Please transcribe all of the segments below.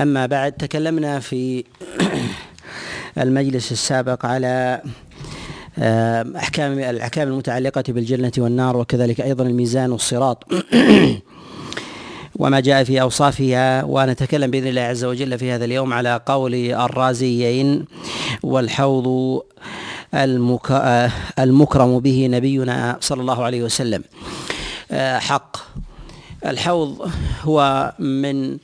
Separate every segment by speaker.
Speaker 1: أما بعد تكلمنا في المجلس السابق على آه، أحكام الأحكام المتعلقة بالجنة والنار وكذلك أيضا الميزان والصراط. وما جاء في أوصافها ونتكلم بإذن الله عز وجل في هذا اليوم على قول الرازيين والحوض آه، المكرم به نبينا صلى الله عليه وسلم. آه، حق. الحوض هو من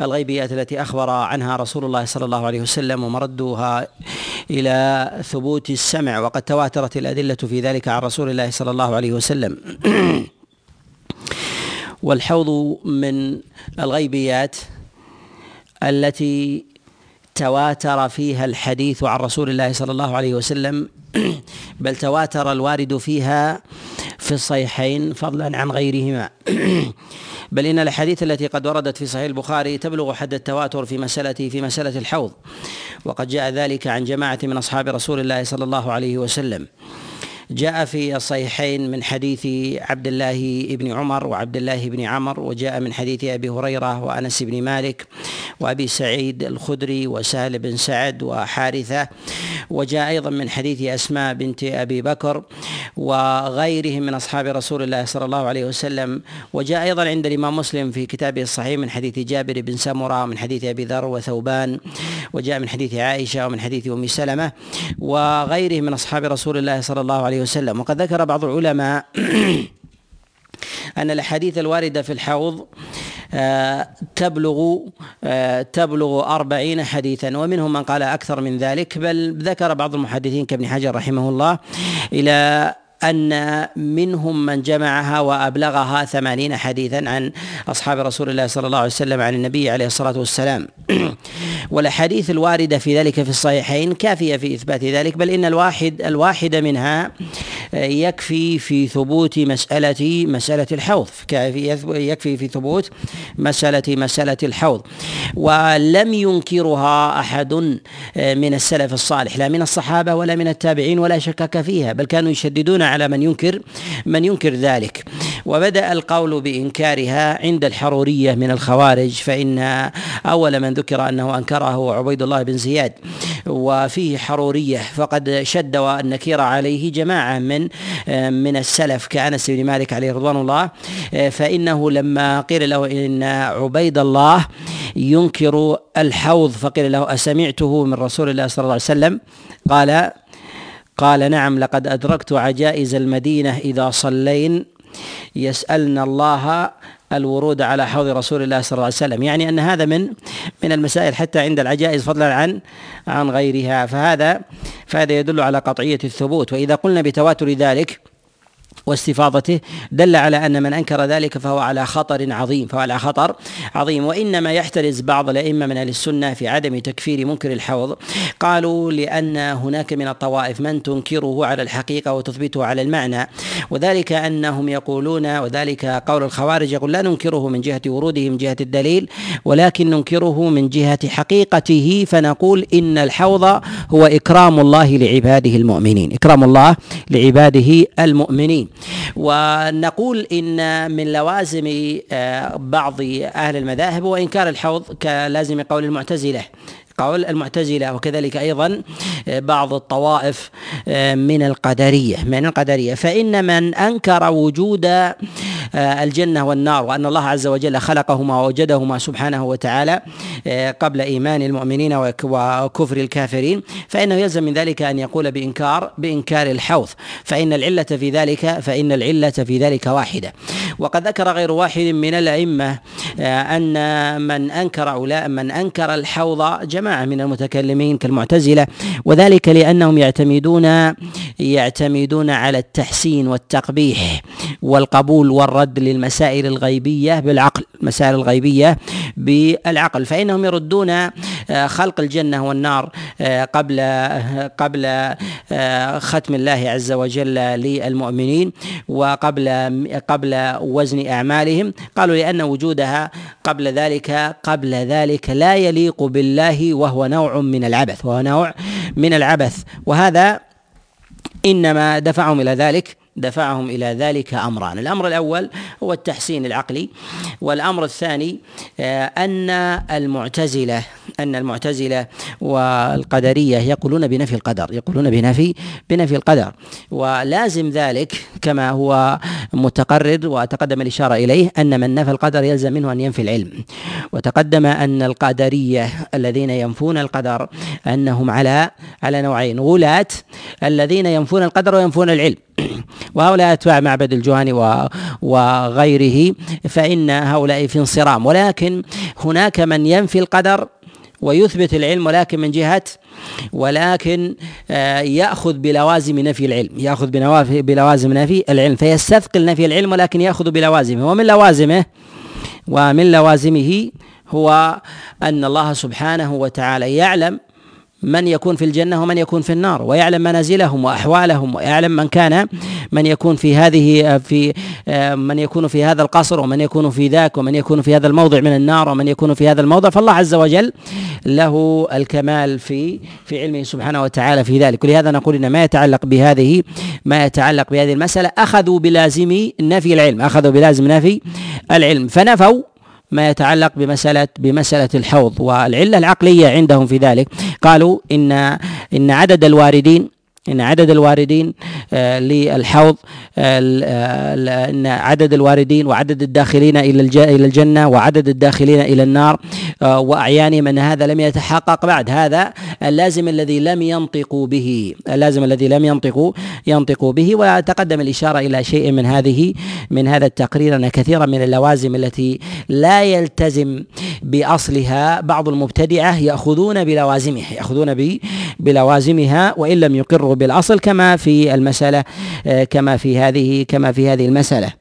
Speaker 1: الغيبيات التي أخبر عنها رسول الله صلى الله عليه وسلم ومردها إلى ثبوت السمع وقد تواترت الأدلة في ذلك عن رسول الله صلى الله عليه وسلم. والحوض من الغيبيات التي تواتر فيها الحديث عن رسول الله صلى الله عليه وسلم. بل تواتر الوارد فيها في الصحيحين فضلا عن غيرهما. بل إن الاحاديث التي قد وردت في صحيح البخاري تبلغ حد التواتر في مساله في مسألة الحوض. وقد جاء ذلك عن جماعة من أصحاب رسول الله صلى الله عليه وسلم. جاء في الصحيحين من حديث عبد الله بن عمر وعبد الله بن عمر وجاء من حديث أبي هريرة وأنس بن مالك وأبي سعيد الخدري وسهل بن سعد وحارثة وجاء أيضا من حديث أسماء بنت أبي بكر وغيرهم من أصحاب رسول الله صلى الله عليه وسلم. وجاء أيضا عند الإمام مسلم في كتابه الصحيح من حديث جابر بن سمرة ومن حديث أبي ذر وثوبان. وجاء من حديث عائشة ومن حديث أم سلمة وغيرهم من أصحاب رسول الله صلى الله عليه وسلم. وقد ذكر بعض العلماء أن الأحاديث الواردة في الحوض آه، تبلغ آه، تبلغ أربعين حديثا ومنهم من قال أكثر من ذلك. بل ذكر بعض المحدثين كابن حجر رحمه الله إلى أن منهم من جمعها وأبلغها ثمانين حديثا عن أصحاب رسول الله صلى الله عليه وسلم عن النبي عليه الصلاة والسلام. والأحاديث الواردة في ذلك في الصحيحين كافية في إثبات ذلك بل إن الواحد الواحد منها يكفي في ثبوت مسألة مسألة الحوض. يكفي في ثبوت مسألة مسألة الحوض. ولم ينكرها أحد من السلف الصالح لا من الصحابة ولا من التابعين ولا شكك فيها بل كانوا يشددون على من ينكر من ينكر ذلك. وبدأ القول بإنكارها عند الحرورية من الخوارج فإن أول من ذكر أنه أنكره هو عبيد الله بن زياد. وفيه حرورية. فقد شد النكير عليه جماعة من من السلف كأنس بن مالك عليه رضوان الله. فإنه لما قيل له إن عبيد الله ينكر الحوض فقيل له أسمعته من رسول الله صلى الله عليه وسلم؟ قال قال نعم لقد أدركت عجائز المدينة إذا صلين يسألن الله الورود على حوض رسول الله صلى الله عليه وسلم. يعني أن هذا من من المسائل حتى عند العجائز فضلا عن عن غيرها. فهذا فهذا يدل على قطعية الثبوت. وإذا قلنا بتواتر ذلك واستفاضته دل على أن من أنكر ذلك فهو على خطر عظيم فهو على خطر عظيم. وإنما يحترز بعض الأئمة من أهل السنة في عدم تكفير منكر الحوض. قالوا لأن هناك من الطوائف من تنكره على الحقيقة وتثبته على المعنى. وذلك أنهم يقولون وذلك قول الخوارج يقول لا ننكره من جهة وروده من جهة الدليل ولكن ننكره من جهة حقيقته فنقول إن الحوض هو إكرام الله لعباده المؤمنين. إكرام الله لعباده المؤمنين. ونقول إن من لوازم آه، بعض أهل المذاهب هو إنكار الحوض كلازم قول المعتزلة. قول المعتزلة وكذلك أيضا آه، بعض الطوائف آه، من القدرية من القدرية. فإن من أنكر وجود آه، الجنة والنار وأن الله عز وجل خلقهما ووجدهما سبحانه وتعالى آه، قبل إيمان المؤمنين وكفر الكافرين. فإنه يلزم من ذلك أن يقول بإنكار بإنكار الحوض. فإن العلة في ذلك فإن العلة في ذلك واحدة. وقد ذكر غير واحد من الأئمة آه، أن من أولاء من أنكر الحوض جماعة من المتكلمين كالمعتزلة. وذلك لأنهم يعتمدون يعتمدون على التحسين والتقبيح والقبول والرد. الرد للمسائل الغيبية بالعقل المسائل الغيبية بالعقل. فإنهم يردون آه، خلق الجنة والنار آه، قبل آه، قبل ختم الله عز وجل للمؤمنين وقبل قبل وزن أعمالهم. قالوا لأن وجودها قبل ذلك قبل ذلك لا يليق بالله وهو نوع من العبث وهو نوع من العبث. وهذا إنما دفعهم إلى ذلك دفعهم إلى ذلك أمران، الأمر الأول هو التحسين العقلي، والأمر الثاني آه، أن المعتزلة أن المعتزلة والقدرية يقولون بنفي القدر، يقولون بنفي بنفي القدر، ولازم ذلك كما هو متقرر وتقدم الإشارة إليه أن من نفى القدر يلزم منه أن ينفي العلم، وتقدم أن القدرية الذين ينفون القدر أنهم على على نوعين غلاة الذين ينفون القدر وينفون العلم. وهؤلاء أتباع معبد الجهني وغيره فإن هؤلاء في انصرام. ولكن هناك من ينفي القدر ويثبت العلم ولكن من جهة ولكن آه، يأخذ بلوازم نفي العلم. يأخذ بلوازم نفي العلم. فيستثقل نفي العلم ولكن يأخذ بلوازمه. ومن لوازمه ومن لوازمه هو أن الله سبحانه وتعالى يعلم من يكون في الجنة ومن يكون في النار ويعلم منازلهم وأحوالهم ويعلم من كان من يكون في هذه في من يكون في هذا القصر ومن يكون في ذاك ومن يكون في هذا الموضع من النار ومن يكون في هذا الموضع. فالله عز وجل له الكمال في في علمه سبحانه وتعالى في ذلك. ولهذا نقول إن ما يتعلق بهذه ما يتعلق بهذه المسألة أخذوا بلازم نفي العلم أخذوا بلازم نفي العلم. فنفوا ما يتعلق بمسألة بمسألة الحوض والعلة العقلية عندهم في ذلك. قالوا إن إن عدد الواردين إن عدد الواردين آه، للحوض آه، آه، إن عدد الواردين وعدد الداخلين إلى إلى الجنة وعدد الداخلين إلى النار واعيانهم ان هذا لم يتحقق بعد. هذا اللازم الذي لم ينطقوا به اللازم الذي لم ينطقوا ينطقوا به. وتقدم الإشارة إلى شيء من هذه من هذا التقرير أن كثيرا من اللوازم التي لا يلتزم بأصلها بعض المبتدعة يأخذون بلوازمها يأخذون بلوازمها وإن لم يقروا بالأصل كما في المسألة آه، كما في هذه كما في هذه المسألة.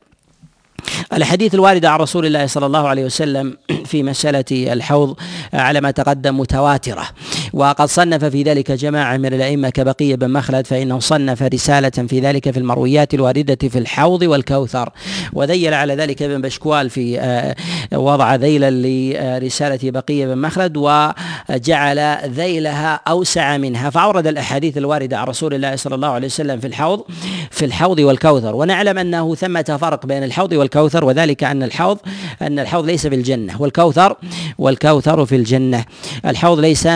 Speaker 1: الحديث الواردة عن رسول الله صلى الله عليه وسلم في مسألة الحوض على ما تقدم متواترة. وقد صنف في ذلك جماعة من الأئمة كبقية بن مخلد فإنه صنف رسالة في ذلك في المرويات الواردة في الحوض والكوثر. وذيل على ذلك ابن بشكوال في آه، وضع ذيلا لرسالة بقية بن مخلد وجعل ذيلها أوسع منها. فأورد الأحاديث الواردة عن رسول الله صلى الله عليه وسلم في الحوض في الحوض والكوثر. ونعلم أنه ثمة فرق بين الحوض والكوثر وذلك أن الحوض أن الحوض ليس في الجنة والكوثر والكوثر في الجنة. الحوض ليس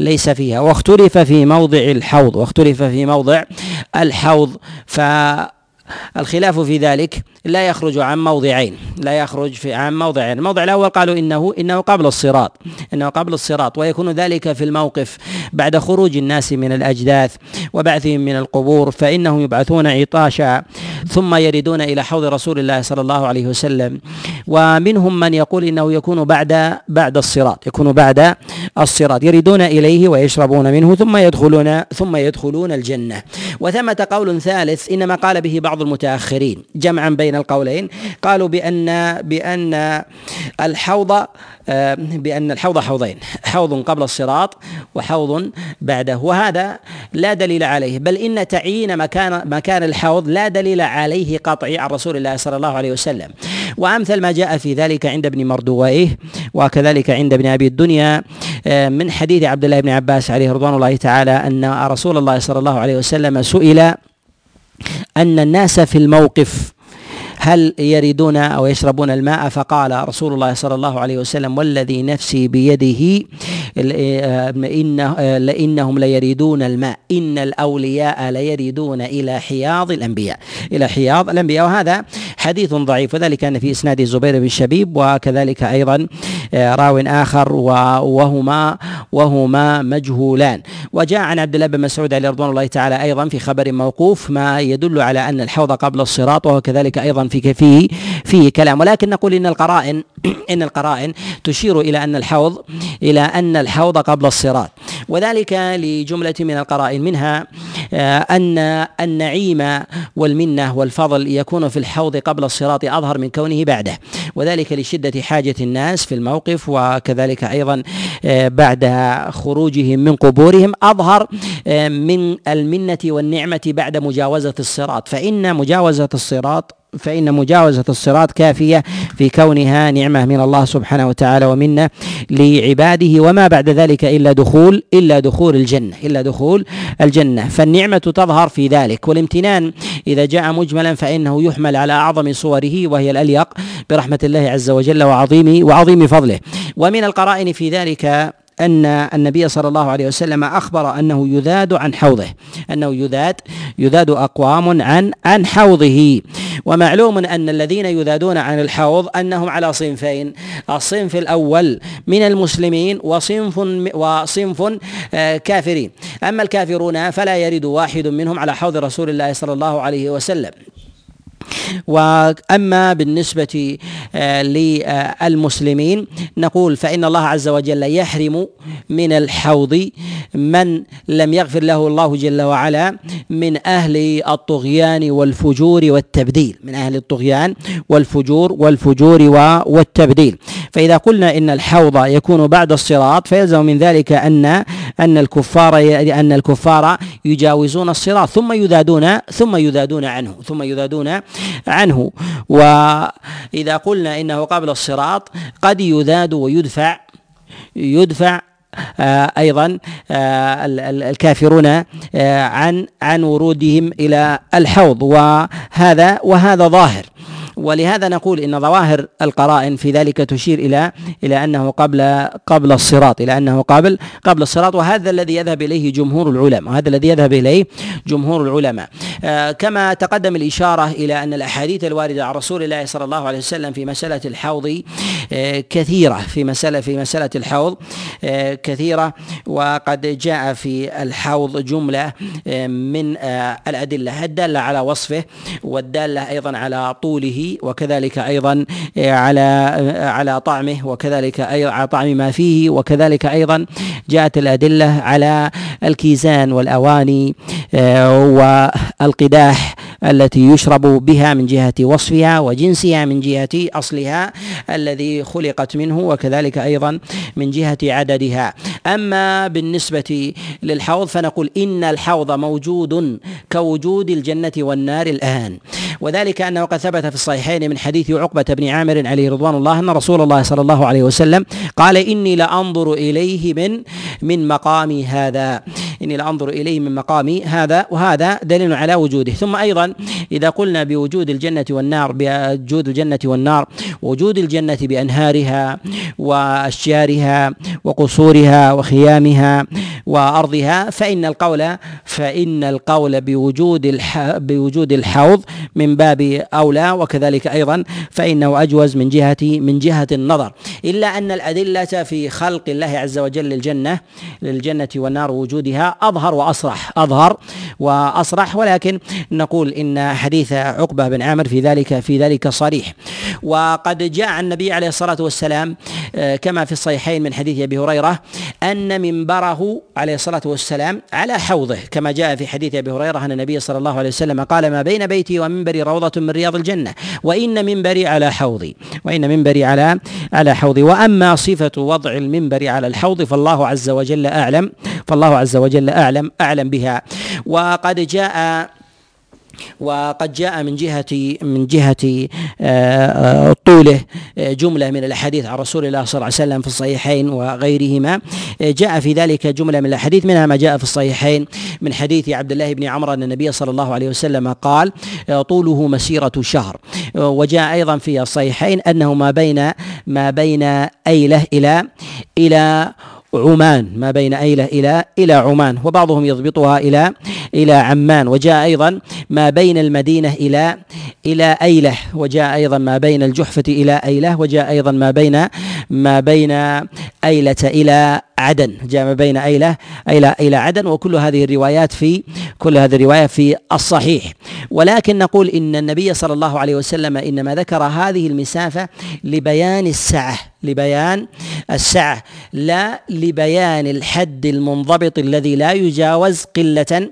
Speaker 1: ليس فيها. واختلف في موضع الحوض. واختلف في موضع الحوض. ف الخلاف في ذلك لا يخرج عن موضعين لا يخرج في عن موضعين. الموضع الأول قالوا انه إنه قبل الصراط إنه قبل الصراط ويكون ذلك في الموقف بعد خروج الناس من الأجداث وبعثهم من القبور فإنهم يبعثون عطاشا ثم يردون إلى حوض رسول الله صلى الله عليه وسلم. ومنهم من يقول إنه يكون بعد بعد الصراط يكون بعد الصراط. يردون إليه ويشربون منه ثم يدخلون ثم يدخلون الجنة. وثمة قول ثالث إنما قال به بعض المتأخرين جمعا بين القولين. قالوا بان بأن الحوض آه، بأن الحوض حوضين حوض قبل الصراط وحوض بعده. وهذا لا دليل عليه بل إن تعيين مكان مكان الحوض لا دليل عليه قطعي عن رسول الله صلى الله عليه وسلم. وأمثل ما جاء في ذلك عند ابن مردويه وكذلك عند ابن أبي الدنيا آه، من حديث عبد الله بن عباس عليه رضوان الله تعالى أن رسول الله صلى الله عليه وسلم سئل أن الناس في الموقف هل يردون أو يشربون الماء؟ فقال رسول الله صلى الله عليه وسلم والذي نفسي بيده إن لانهم ليريدون الماء. إن الأولياء ليريدون إلى حياض الأنبياء. إلى حياض الأنبياء. وهذا حديث ضعيف. وذلك أن في إسناد زبير بن شبيب وكذلك أيضا آه، راو آخر وهما وهما مجهولان. وجاء عن عبد الله بن مسعود عليه رضوان الله تعالى أيضا في خبر موقوف ما يدل على أن الحوض قبل الصراط وهو كذلك أيضا في فيه فيه كلام. ولكن نقول إن القرائن إن القرائن تشير إلى أن الحوض إلى أن الحوض قبل الصراط. وذلك لجملة من القرائن منها آه، أن النعيم والمنة والفضل يكون في الحوض قبل الصراط أظهر من كونه بعده. وذلك لشدة حاجة الناس في الموقف وكذلك أيضا آه، بعد خروجهم من قبورهم أظهر آه، من المنة والنعمة بعد مجاوزة الصراط. فإن مجاوزة الصراط فإن مجاوزة الصراط كافية في كونها نعمة من الله سبحانه وتعالى ومنة لعباده وما بعد ذلك إلا دخول إلا دخول الجنة إلا دخول الجنة. فالنعمة تظهر في ذلك. والامتنان إذا جاء مجملا فإنه يحمل على أعظم صوره وهي الأليق برحمة الله عز وجل وعظيم وعظيم فضله. ومن القرائن في ذلك أن النبي صلى الله عليه وسلم أخبر أنه يذاد عن حوضه أنه يذاد يذاد أقوام عن عن حوضه. ومعلوم أن الذين يذادون عن الحوض أنهم على صنفين الصنف الأول من المسلمين وصنف وصنف آه، كافرين. أما الكافرون فلا يرد واحد منهم على حوض رسول الله صلى الله عليه وسلم. وأما بالنسبة آه، للمسلمين نقول فإن الله عز وجل يحرم من الحوض من لم يغفر له الله جل وعلا من أهل الطغيان والفجور والتبديل من أهل الطغيان والفجور والفجور والتبديل. فإذا قلنا إن الحوض يكون بعد الصراط فيلزم من ذلك أن أن الكفار أن الكفار يجاوزون الصراط ثم يذادون ثم يذادون عنه ثم يذادون عنه. وإذا قلنا إنه قبل الصراط قد يذاد ويدفع يدفع آه، أيضا آه، الكافرون آه، عن عن ورودهم إلى الحوض. وهذا وهذا ظاهر. ولهذا نقول إن ظواهر القرائن في ذلك تشير إلى إلى أنه قبل قبل الصراط إلى أنه قبل قبل الصراط وهذا الذي يذهب إليه جمهور العلماء وهذا الذي يذهب إليه جمهور العلماء. آه كما تقدم الإشارة إلى أن الأحاديث الواردة عن رسول الله صلى الله عليه وسلم في مسألة الحوض آه كثيرة في مسألة في مسألة الحوض آه كثيرة وقد جاء في الحوض جملة من الأدلة. الدالة على وصفه والدالة أيضا على طوله وكذلك أيضا آه، على آه، على طعمه وكذلك أيضا على طعم ما فيه وكذلك أيضا جاءت الأدلة على الكيزان والأواني آه، والقداح التي يشرب بها من جهة وصفها وجنسها من جهة أصلها الذي خلقت منه وكذلك أيضا من جهة عددها. أما بالنسبة للحوض فنقول إن الحوض موجود كوجود الجنة والنار الآن. وذلك أنه قد ثبت في الصحيحين من حديث عقبة بن عامر عليه رضوان الله أن رسول الله صلى الله عليه وسلم قال إني لأنظر إليه من من مقامي هذا. إني لانظر إليه من مقامي. هذا وهذا دليل على وجوده. ثم أيضا إذا قلنا بوجود الجنة والنار بوجود الجنة والنار وجود الجنة بأنهارها وأشجارها وقصورها وخيامها وأرضها فإن القول فإن القول بوجود الح بوجود الحوض من باب أولى وكذلك أيضا فإنه أجوز من جهة من جهة النظر. إلا أن الأدلة في خلق الله عز وجل للجنة للجنة والنار وجودها أظهر وأصرح أظهر وأصرح ولكن نقول إن حديث عقبة بن عامر في ذلك في ذلك صريح. وقد جاء النبي عليه الصلاة والسلام آه، كما في الصحيحين من حديث أبي هريرة أن منبره عليه الصلاة والسلام على حوضه كما جاء في حديث أبي هريرة أن النبي صلى الله عليه وسلم قال ما بين بيتي ومنبري روضة من رياض الجنة وإن منبري على حوضي وإن منبري على على حوضي. وأما صفة وضع المنبر على الحوض فالله عز وجل أعلم فالله عز وجل أعلم أعلم بها. وقد جاء وقد جاء من جهة من جهة آه، طوله آه، جملة من الأحاديث عن رسول الله صلى الله عليه وسلم في الصحيحين وغيرهما. آه، جاء في ذلك جملة من الأحاديث منها ما جاء في الصحيحين من حديث عبد الله بن عمرو أن النبي صلى الله عليه وسلم قال طوله مسيرة شهر. وجاء أيضا في الصحيحين أنه ما بين ما بين أيلة إلى إلى عمان ما بين أيلة إلى إلى عمان وبعضهم يضبطها إلى إلى عمان وجاء أيضا ما بين المدينة إلى إلى أيلة وجاء أيضا ما بين الجحفة إلى أيلة وجاء أيضا ما بين ما بين أيلة إلى عدن جاء ما بين أيلة إلى إلى عدن وكل هذه الروايات في كل هذه الروايات في الصحيح. ولكن نقول إن النبي صلى الله عليه وسلم إنما ذكر هذه المسافة لبيان السعة لبيان السعة لا لبيان الحد المنضبط الذي لا يجاوز قلة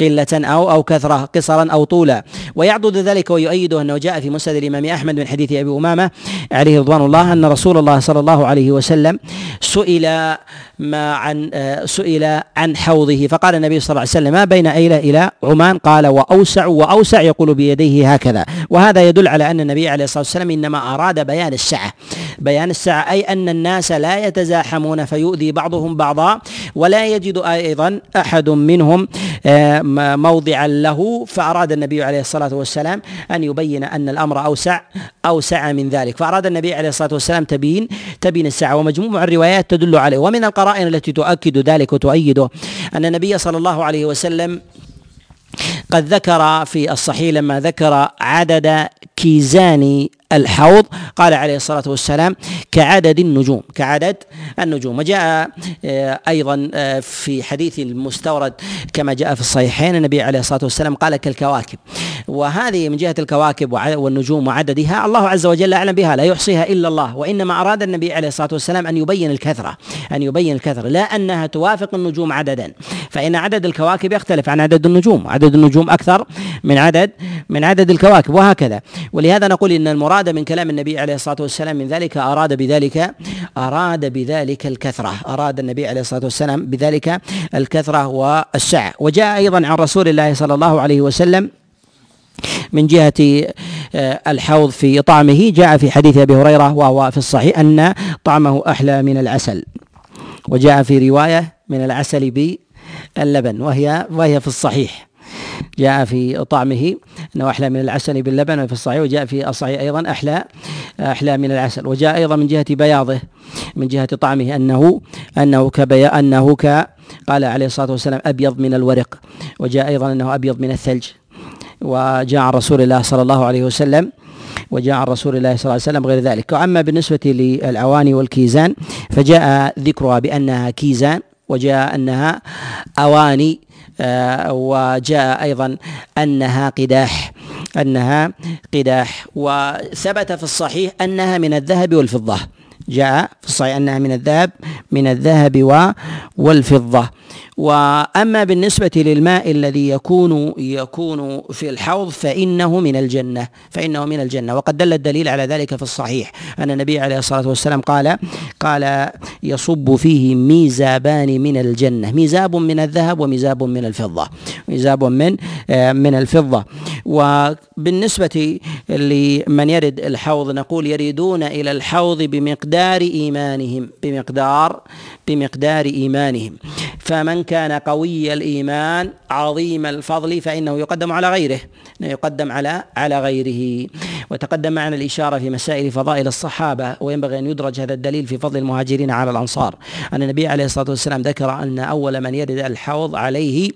Speaker 1: قلة أو أو كثرة قصرا أو طولا. ويعضد ذلك ويؤيده أنه جاء في مسند الإمام أحمد من حديث أبي أمامة عليه رضوان الله أن رسول الله صلى الله عليه وسلم سئل ما عن آه، سئل عن حوضه. فقال النبي صلى الله عليه وسلم ما بين أيلة إلى عمان؟ قال وأوسع وأوسع يقول بيديه هكذا. وهذا يدل على أن النبي عليه الصلاة والسلام إنما أراد بيان السعة بيان السعة أي أن الناس لا يتزاحمون فيؤذي بعضهم بعضا ولا يجد أيضا أحد منهم آه، موضعا له. فأراد النبي عليه الصلاة والسلام أن يبين أن الأمر أوسع أوسع من ذلك. فأراد النبي عليه الصلاة والسلام تبين تبين السعة ومجموع الروايات تدل عليه. ومن القرائن التي تؤكد ذلك وتؤيده أن النبي صلى الله عليه وسلم قد ذكر في الصحيح لما ذكر عدد كيزان الحوض قال عليه الصلاة والسلام كعدد النجوم كعدد النجوم. وجاء آه، أيضا آه، في حديث المستورد كما جاء في الصحيحين النبي عليه الصلاة والسلام قال كالكواكب. وهذه من جهة الكواكب والنجوم وعددها الله عز وجل أعلم بها لا يحصيها إلا الله. وإنما أراد النبي عليه الصلاة والسلام أن يبين الكثرة أن يبين الكثرة لا أنها توافق النجوم عددا. فإن عدد الكواكب يختلف عن عدد النجوم عدد النجوم أكثر من عدد من عدد الكواكب وهكذا. ولهذا نقول إن المراد من كلام النبي عليه الصلاة والسلام من ذلك أراد بذلك أراد بذلك الكثرة أراد النبي عليه الصلاة والسلام بذلك الكثرة والسعة. وجاء أيضا عن رسول الله صلى الله عليه وسلم من جهة آه، الحوض في طعمه جاء في حديث أبي هريرة وهو في الصحيح أن طعمه أحلى من العسل وجاء في رواية من العسل باللبن وهي وهي في الصحيح. جاء في طعمه إنه أحلى من العسل باللبن وفي الصحيح وجاء في الصحيح أيضا أحلى أحلى من العسل. وجاء أيضا من جهة بياضه من جهة طعمه أنه أنه كبيا أنه ك قال عليه الصلاة والسلام أبيض من الورق. وجاء أيضا أنه أبيض من الثلج. وجاء عن رسول الله صلى الله عليه وسلم وجاء عن رسول الله صلى الله عليه وسلم غير ذلك. وأما بالنسبة للعواني والكيزان فجاء ذكرها بأنها كيزان وجاء أنها أواني آه، وجاء أيضا أنها قداح أنها قداح. وثبت في الصحيح أنها من الذهب والفضة. جاء في الصحيح أنها من الذهب من الذهب والفضة. وأما بالنسبة للماء الذي يكون يكون في الحوض فإنه من الجنة فإنه من الجنة. وقد دل الدليل على ذلك في الصحيح أن النبي عليه الصلاة والسلام قال قال يصب فيه ميزابان من الجنة. ميزاب من الذهب وميزاب من الفضة. ميزاب من من الفضة. وبالنسبة لمن يرد الحوض نقول يريدون إلى الحوض بمقدار إيمانهم بمقدار بمقدار إيمانهم. فمن كان قوي الإيمان عظيم الفضل فإنه يقدم على غيره. يقدم على على غيره. وتقدم معنا الإشارة في مسائل فضائل الصحابة وينبغي أن يدرج هذا الدليل في فضل المهاجرين على الأنصار. أن النبي عليه الصلاة والسلام ذكر أن أول من يرد الحوض عليه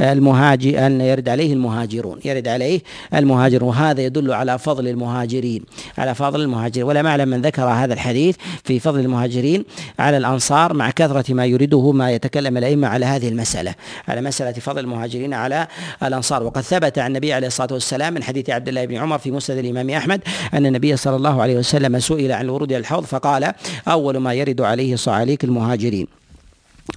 Speaker 1: المهاجر أن يرد عليه المهاجرون يرد عليه المهاجرون وهذا يدل على فضل المهاجرين على فضل المهاجرين. ولا معلم من ذكر هذا الحديث في فضل المهاجرين على الأنصار مع كثرة ما يريده ما يتكلم الأئمة على هذه المسألة على مسألة فضل المهاجرين على الأنصار. وقد ثبت عن النبي عليه الصلاة والسلام من حديث عبد الله بن عمر في مسند الإمام أحمد أن النبي صلى الله عليه وسلم سئل عن الورود إلى الحوض فقال أول ما يرد عليه صعاليك المهاجرين.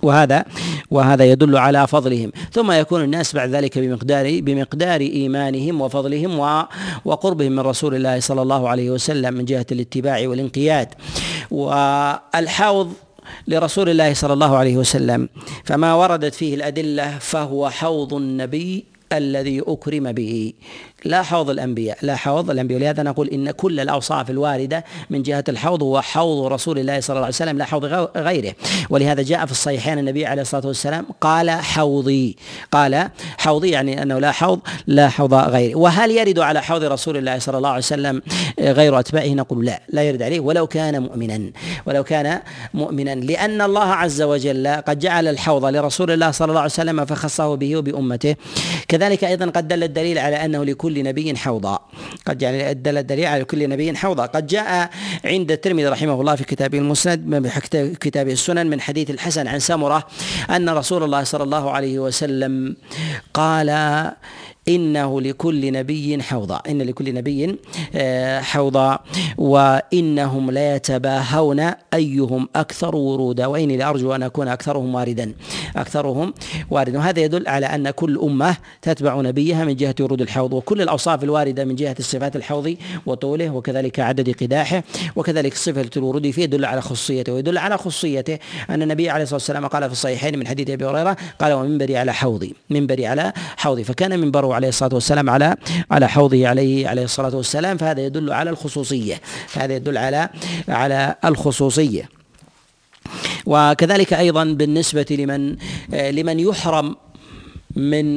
Speaker 1: وهذا وهذا يدل على فضلهم. ثم يكون الناس بعد ذلك بمقدار بمقدار إيمانهم وفضلهم وقربهم من رسول الله صلى الله عليه وسلم من جهة الاتباع والانقياد. والحوض لرسول الله صلى الله عليه وسلم. فما وردت فيه الأدلة فهو حوض النبي الذي أكرم به. لا حوض الأنبياء لا حوض الأنبياء. لهذا نقول إن كل الأوصاف الواردة من جهة الحوض هو حوض رسول الله صلى الله عليه وسلم لا حوض غيره. ولهذا جاء في الصحيحين النبي عليه الصلاة والسلام قال حوضي. قال حوضي يعني أنه لا حوض لا حوض غيره. وهل يرد على حوض رسول الله صلى الله عليه وسلم غير أتباعه؟ نقول لا لا يرد عليه. ولو كان مؤمنا ولو كان مؤمنا. لأن الله عز وجل قد جعل الحوض لرسول الله صلى الله عليه وسلم فخصه به وبأمته. كذلك أيضا قد دل الدليل على أنه لكل لكل نبي حوضا. قد يعني دل الدليل على كل نبي حوضا. قد جاء عند الترمذي رحمه الله في كتابه المسند كتابه السنن من حديث الحسن عن سمرة أن رسول الله صلى الله عليه وسلم قال إنه لكل نبي حوضا إن لكل نبي آه، حوضا وإنهم لا يتباهون أيهم أكثر ورودا. وإني لأرجو أن أكون أكثرهم واردا. أكثرهم وارد وهذا يدل على أن كل أمة تتبع نبيها من جهة ورود الحوض وكل الأوصاف الواردة من جهة الصفات الحوض وطوله وكذلك عدد قداحه وكذلك صفة الورود. فيه يدل على خصوصيته ويدل على خصوصيته أن النبي عليه الصلاة والسلام قال في الصحيحين من حديث أبي هريرة قال ومنبري على حوضي. منبري على حوضي. فكان منبره عليه الصلاة والسلام على على حوضه عليه عليه الصلاة والسلام. فهذا يدل على الخصوصية. فهذا يدل على على الخصوصية. وكذلك أيضا بالنسبة لمن لمن يحرم من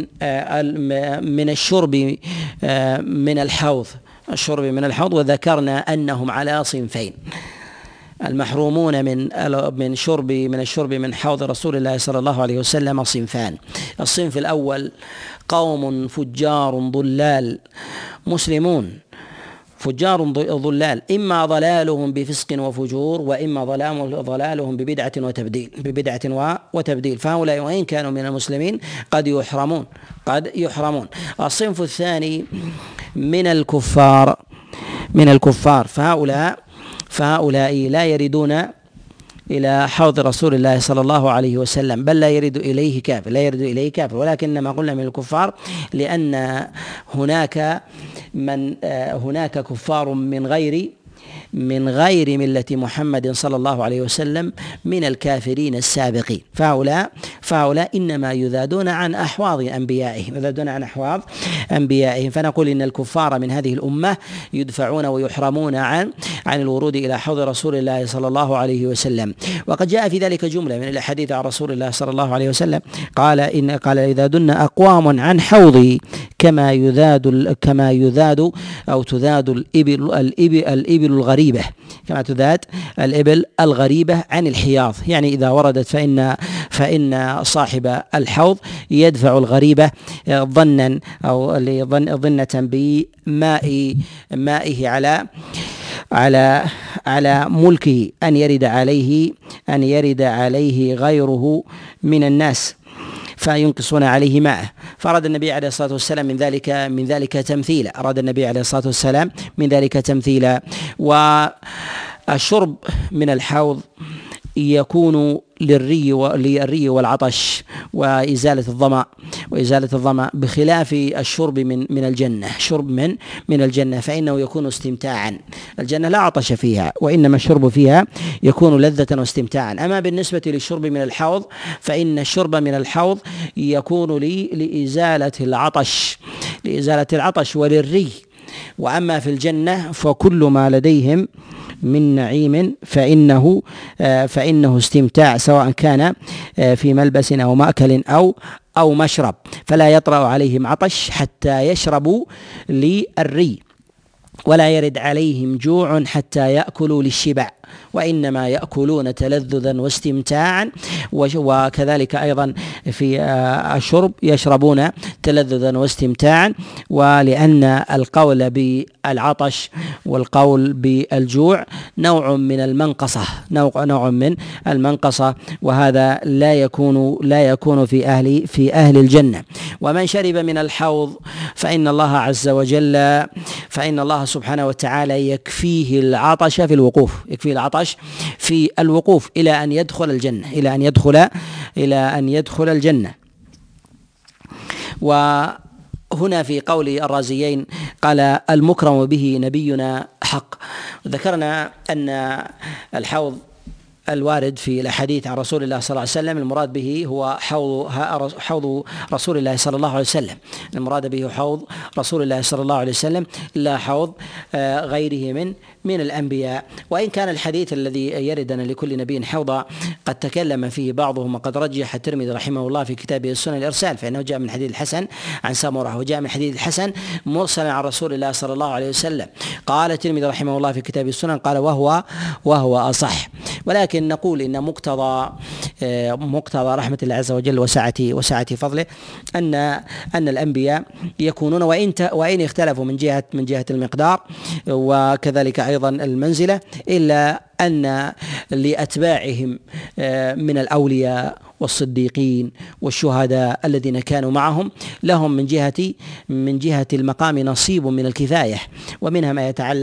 Speaker 1: من الشرب من الحوض. الشرب من الحوض. وذكرنا أنهم على صنفين. المحرومون من من شرب من الشرب من حوض رسول الله صلى الله عليه وسلم صنفان. الصنف الأول قوم فجار ضلال مسلمون فجار ضلال. إما ضلالهم بفسق وفجور وإما ضلالهم ببدعة وتبديل ببدعة وتبديل. فهؤلاء وإن كانوا من المسلمين قد يحرمون قد يحرمون. الصنف الثاني من الكفار من الكفار. فهؤلاء فهؤلاء لا يردون إلى حوض رسول الله صلى الله عليه وسلم. بل لا يرد إليه كافر لا يرد إليه كافر. ولكن ما قلنا من الكفار لأن هناك من آه، هناك كفار من غير من غير ملة محمد صلى الله عليه وسلم من الكافرين السابقين. فهؤلاء فهؤلاء إنما يذادون عن أحواض أنبيائهم يذادون عن أحواض أنبيائهم. فنقول إن الكفار من هذه الأمة يدفعون ويحرمون عن عن الورود إلى حوض رسول الله صلى الله عليه وسلم. وقد جاء في ذلك جملة من الأحاديث عن رسول الله صلى الله عليه وسلم. قال إن قال إذا دن أقوام عن حوضي كما يذاد كما يذاد أو تذاد الإبل الإبل الإبل الغريبة. كما تذاد الإبل الغريبة عن الحياض. يعني إذا وردت فإن فإن صاحب الحوض يدفع الغريبة ظنا أو ظنة بماء مائه على على على ملكه. أن يرد عليه أن يرد عليه غيره من الناس. فينقصون عليه معه فأراد النبي عليه الصلاة والسلام من ذلك من ذلك تمثيلا. أراد النبي عليه الصلاة والسلام من ذلك تمثيلا. والشرب من الحوض يكون للري للري والعطش وإزالة الظمأ وإزالة الظمأ بخلاف الشرب من من الجنة شرب من من الجنة فإنه يكون استمتاعا. الجنة لا عطش فيها وإنما الشرب فيها يكون لذة واستمتاعا. أما بالنسبة للشرب من الحوض فإن الشرب من الحوض يكون لي لإزالة العطش لإزالة العطش وللري. وأما في الجنة فكل ما لديهم من نعيم فإنه آه، فإنه استمتاع سواء كان آه، في ملبس أو مأكل أو أو مشرب. فلا يطرأ عليهم عطش حتى يشربوا للري ولا يرد عليهم جوع حتى يأكلوا للشبع. وإنما يأكلون تلذذا واستمتاعا وكذلك أيضا في آه، الشرب يشربون تلذذا واستمتاعا ولأن القول بالعطش والقول بالجوع نوع من المنقصة نوع نوع من المنقصة وهذا لا يكون لا يكون في أهل في أهل الجنة. ومن شرب من الحوض فإن الله عز وجل فإن الله سبحانه وتعالى يكفيه العطش في الوقوف يكفيه العطش في الوقوف إلى أن يدخل الجنة إلى أن يدخل إلى أن يدخل الجنة. وهنا في قول الرازيين قال المكرم به نبينا حق. ذكرنا أن الحوض الوارد في الأحاديث عن رسول الله صلى الله عليه وسلم. المراد به هو حوض حوض رسول الله صلى الله عليه وسلم. المراد به حوض رسول الله صلى الله عليه وسلم لا حوض آه، غيره من من الأنبياء. وإن كان الحديث الذي يرد ان لكل نبي حوضا قد تكلم فيه بعضهم وقد رجح الترمذي رحمه الله في كتابه السنن الإرسال فإنه جاء من حديث الحسن عن سمره وجاء من حديث الحسن مرسلا عن رسول الله صلى الله عليه وسلم. قال الترمذي رحمه الله في كتابه السنن قال وهو وهو أصح. ولكن نقول إن مقتضى آه، مقتضى رحمة الله عز وجل وسعة وسعة فضله أن أن الأنبياء يكونون وإن وإن اختلفوا من جهة من جهة المقدار وكذلك أيضا المنزلة إلا أن لأتباعهم آه، من الأولياء والصديقين والشهداء الذين كانوا معهم لهم من جهة من جهة المقام نصيب من الكفاية ومنها ما يتعلق